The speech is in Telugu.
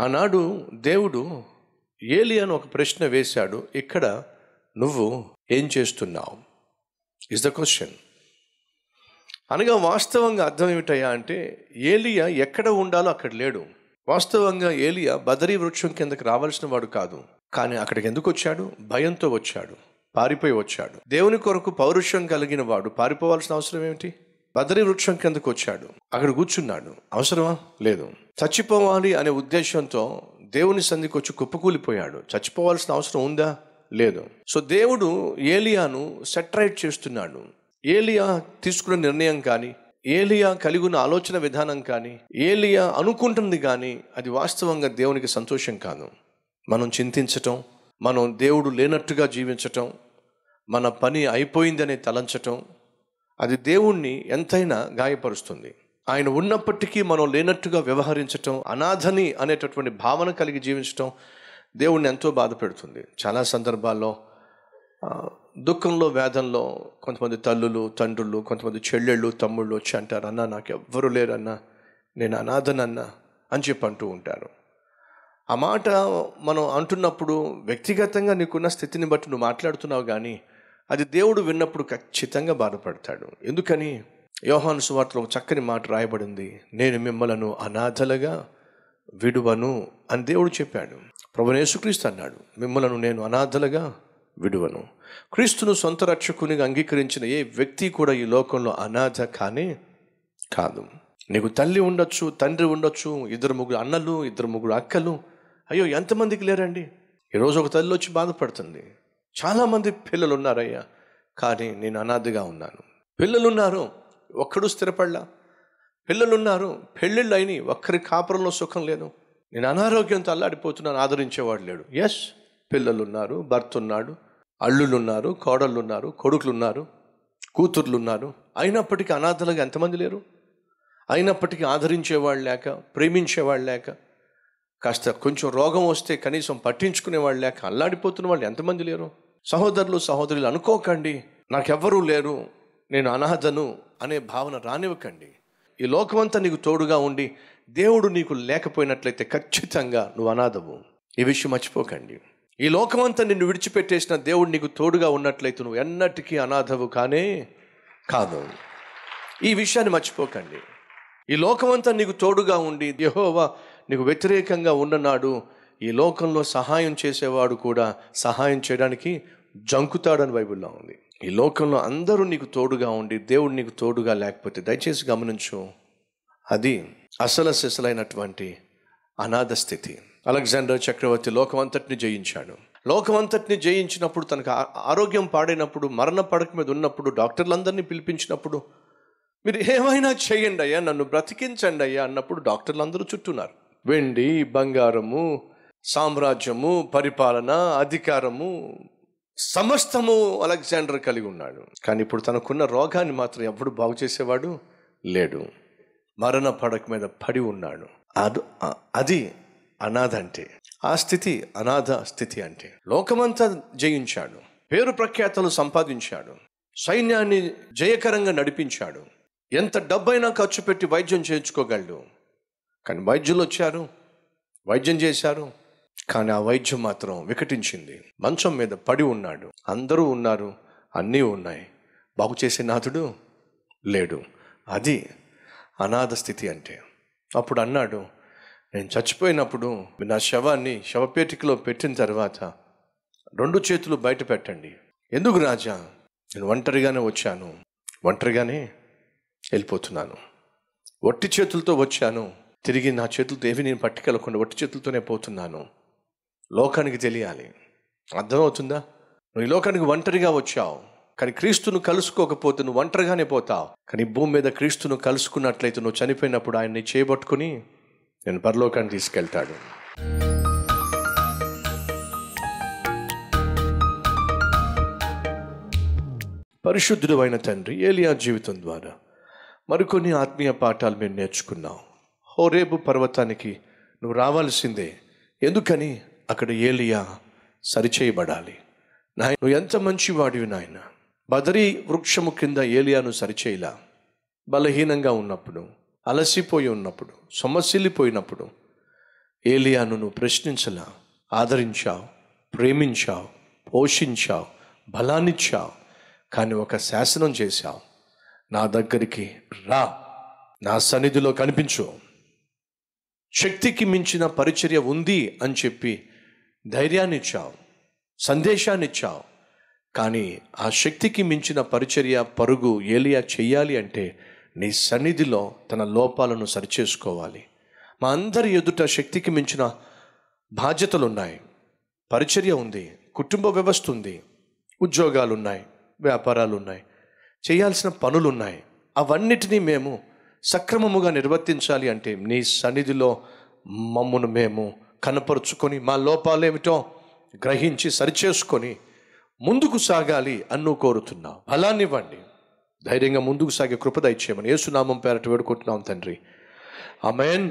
ఆనాడు దేవుడు ఏలి అని ఒక ప్రశ్న వేశాడు. ఇక్కడ నువ్వు ఏం చేస్తున్నావు? ఇస్ ద క్వశ్చన్ అనగా వాస్తవంగా అర్థం ఏమిటయ్యా అంటే ఏలియా ఎక్కడ ఉండాలో అక్కడ లేడు. వాస్తవంగా ఏలియా బదరీ వృక్షం కిందకి రావాల్సిన వాడు కాదు. కానీ అక్కడికి ఎందుకు వచ్చాడు? భయంతో వచ్చాడు. పారిపోయి వచ్చాడు. దేవుని కొరకు పౌరుషం కలిగిన వాడు. పారిపోవాల్సిన అవసరం ఏమిటి? బదరీ వృక్షం కిందకు వచ్చాడు. అక్కడ కూర్చున్నాడు. అవసరమా? లేదు. చచ్చిపోవాలి అనే ఉద్దేశంతో దేవుని సంధికి వచ్చి కుప్పకూలిపోయాడు. చచ్చిపోవాల్సిన అవసరం ఉందా? లేదు. సో దేవుడు ఏలియాను సెటరైట్ చేస్తున్నాడు. ఏలియా తీసుకున్న నిర్ణయం కానీ ఏలియా కలిగి ఉన్న ఆలోచన విధానం కానీ ఏలియా అనుకుంటుంది కానీ అది వాస్తవంగా దేవునికి సంతోషం కాదు. మనం చింతించటం మనం దేవుడు లేనట్టుగా జీవించటం మన పని అయిపోయిందని తలంచటం అది దేవుణ్ణి ఎంతైనా గాయపరుస్తుంది. ఆయన ఉన్నప్పటికీ మనం లేనట్టుగా వ్యవహరించటం అనాథని అనేటటువంటి భావన కలిగి జీవించటం దేవుణ్ణి ఎంతో బాధ పెడుతుంది. చాలా సందర్భాల్లో దుఃఖంలో వేదంలో కొంతమంది తల్లులు తండ్రులు కొంతమంది చెల్లెళ్ళు తమ్ముళ్ళు వచ్చి అంటారు అన్న నాకు ఎవ్వరు లేరన్నా నేను అనాథనన్నా అని చెప్పి అంటూ ఉంటారు. ఆ మాట మనం అంటున్నప్పుడు వ్యక్తిగతంగా నీకున్న స్థితిని బట్టి నువ్వు మాట్లాడుతున్నావు కానీ అది దేవుడు విన్నప్పుడు ఖచ్చితంగా బాధపడతాడు. ఎందుకని? యోహాను సువార్తలో ఒక చక్కని మాట రాయబడింది. నేను మిమ్మలను అనాథలుగా విడువను అని దేవుడు చెప్పాడు. ప్రభునేసుక్రీస్తు అన్నాడు మిమ్మలను నేను అనాథలుగా విడువను. క్రీస్తును సొంత రక్షకునిగా అంగీకరించిన ఏ వ్యక్తి కూడా ఈ లోకంలో అనాథ కానీ కాదు. నీకు తల్లి ఉండొచ్చు తండ్రి ఉండొచ్చు ఇద్దరు ముగ్గురు అన్నలు ఇద్దరు ముగ్గురు అక్కలు. అయ్యో ఎంతమందికి లేరండి? ఈరోజు ఒక తల్లి వచ్చి బాధపడుతుంది. చాలామంది పిల్లలు ఉన్నారయ్యా కానీ నేను అనాథగా ఉన్నాను. పిల్లలున్నారు ఒక్కడు స్థిరపడలా. పిల్లలున్నారు పెళ్ళిళ్ళు అయినాయి ఒక్కరి కాపురంలో సుఖం లేదు. నేను అనారోగ్యంతో అల్లాడిపోతున్నాను ఆదరించేవాడు లేడు. ఎస్ పిల్లలున్నారు భర్త ఉన్నాడు అల్లులున్నారు కోడళ్ళున్నారు కొడుకులున్నారు కూతుర్లున్నారు. అయినప్పటికీ అనాథలుగా ఎంతమంది లేరు? అయినప్పటికీ ఆదరించేవాళ్ళు లేక ప్రేమించేవాళ్ళు లేక కాస్త కొంచెం రోగం వస్తే కనీసం పట్టించుకునేవాళ్ళు లేక అల్లాడిపోతున్న వాళ్ళు ఎంతమంది లేరు? సహోదరులు సహోదరులు అనుకోకండి. నాకెవ్వరూ లేరు. నేను అనహదను అనే భావన రానివ్వకండి. ఈ లోకమంతా నీకు తోడుగా ఉండి దేవుడు నీకు లేకపోయినట్లయితే ఖచ్చితంగా నువ్వు అనాథవు. ఈ విషయం మర్చిపోకండి. ఈ లోకమంతా నిన్ను విడిచిపెట్టేసిన దేవుడు నీకు తోడుగా ఉన్నట్లయితే నువ్వు ఎన్నటికీ అనాథవు కానే కాదు. ఈ విషయాన్ని మర్చిపోకండి. ఈ లోకమంతా నీకు తోడుగా ఉండి యెహోవా నీకు వ్యతిరేకంగా ఉన్ననాడు ఈ లోకంలో సహాయం చేసేవాడు కూడా సహాయం చేయడానికి జంకుతాడని బైబిల్లో ఉంది. ఈ లోకంలో అందరూ నీకు తోడుగా ఉండి దేవుడు నీకు తోడుగా లేకపోతే దయచేసి గమనించు. అది అసలు సిసలైనటువంటి అనాథ స్థితి. అలెగ్జాండర్ చక్రవర్తి లోకమంతటిని జయించాడు. లోకమంతటిని జయించినప్పుడు తనకు ఆ- ఆరోగ్యం పాడైనప్పుడు మరణ పడక మీద ఉన్నప్పుడు డాక్టర్లందరినీ పిలిపించినప్పుడు మీరు ఏమైనా చేయండి అయ్యా నన్ను బ్రతికించండి అయ్యా అన్నప్పుడు డాక్టర్లు అందరూ చుట్టూన్నారు. వెండి బంగారము సామ్రాజ్యము పరిపాలన అధికారము సమస్తము అలెగ్జాండర్ కలిగి ఉన్నాడు. కానీ ఇప్పుడు తనకున్న రోగాన్ని మాత్రం ఎప్పుడు బాగు చేసేవాడు లేడు. మరణ పడక మీద పడి ఉన్నాడు. అది అది అనాథ అంటే ఆ స్థితి అనాథ స్థితి అంటే. లోకమంతా జయించాడు. పేరు ప్రఖ్యాతలు సంపాదించాడు. సైన్యాన్ని జయకరంగా నడిపించాడు. ఎంత డబ్బైనా ఖర్చు పెట్టి వైద్యం చేయించుకోగలడు. కానీ వైద్యులు వచ్చారు. వైద్యం చేశారు. కానీ ఆ వైద్యం మాత్రం వికటించింది. మంచం మీద పడి ఉన్నాడు. అందరూ ఉన్నారు. అన్నీ ఉన్నాయి. బాగు చేసే నాథుడు లేడు. అది అనాథ స్థితి అంటే. అప్పుడు అన్నాడు నేను చచ్చిపోయినప్పుడు నా శవాన్ని శవపేటికలో పెట్టిన తర్వాత రెండు చేతులు బయట పెట్టండి. ఎందుకు రాజా? నేను ఒంటరిగానే వచ్చాను. ఒంటరిగానే వెళ్ళిపోతున్నాను. ఒట్టి చేతులతో వచ్చాను. తిరిగి నా చేతులతో ఏవి నేను పట్టుకెళ్ళకుండా ఒట్టి చేతులతోనే పోతున్నాను. లోకానికి తెలియాలి. అర్థమవుతుందా? నువ్వు ఈ లోకానికి ఒంటరిగా వచ్చావు. కానీ క్రీస్తును కలుసుకోకపోతే నువ్వు ఒంటరిగానే పోతావు. కానీ భూమి మీద క్రీస్తును కలుసుకున్నట్లయితే నువ్వు చనిపోయినప్పుడు ఆయన్ని చేపట్టుకుని నేను పరలోకాన్ని తీసుకెళ్తాడు. పరిశుద్ధుడు అయిన తండ్రి ఏలియా జీవితం ద్వారా మరికొన్ని ఆత్మీయ పాఠాలు మేము నేర్చుకున్నాం. హోరేబు పర్వతానికి నువ్వు రావాల్సిందే. ఎందుకని? అక్కడ ఏలియా సరిచేయబడాలి. నాయన నువ్వు ఎంత మంచివాడివి నాయన? బదరీ వృక్షము కింద ఏలియాను సరిచేయలా? బలహీనంగా ఉన్నప్పుడు అలసిపోయి ఉన్నప్పుడు సొమ్మసిల్లిపోయినప్పుడు ఏలియాను నువ్వు ప్రశ్నించలా? ఆదరించావు ప్రేమించావు పోషించావు బలాన్నిచ్చావు కానీ ఒక శాసనం చేశావు. నా దగ్గరికి రా. నా సన్నిధిలో కనిపించు. శక్తికి మించిన పరిచర్య ఉంది అని చెప్పి ధైర్యాన్ని ఇచ్చావు సందేశాన్ని ఇచ్చావు కానీ ఆ శక్తికి మించిన పరిచర్య పరుగు ఏలియా చెయ్యాలి అంటే నీ సన్నిధిలో తన లోపాలను సరిచేసుకోవాలి. మా అందరి ఎదుట శక్తికి మించిన బాధ్యతలు ఉన్నాయి పరిచర్య ఉంది కుటుంబ వ్యవస్థ ఉంది ఉద్యోగాలు ఉన్నాయి వ్యాపారాలు ఉన్నాయి చేయాల్సిన పనులు ఉన్నాయి అవన్నిటినీ మేము సక్రమముగా నిర్వర్తించాలి అంటే నీ సన్నిధిలో మమ్మను మేము కనపరుచుకొని మా లోపాలేమిటో గ్రహించి సరిచేసుకొని ముందుకు సాగాలి అన్ను కోరుతున్నాం. బలాన్ని ఇవ్వండి ధైర్యంగా ముందుకు సాగే కృపద ఇచ్చేయమని ఏసునామం పేరట వేడుకుంటున్నాం తండ్రి. ఆమెన్.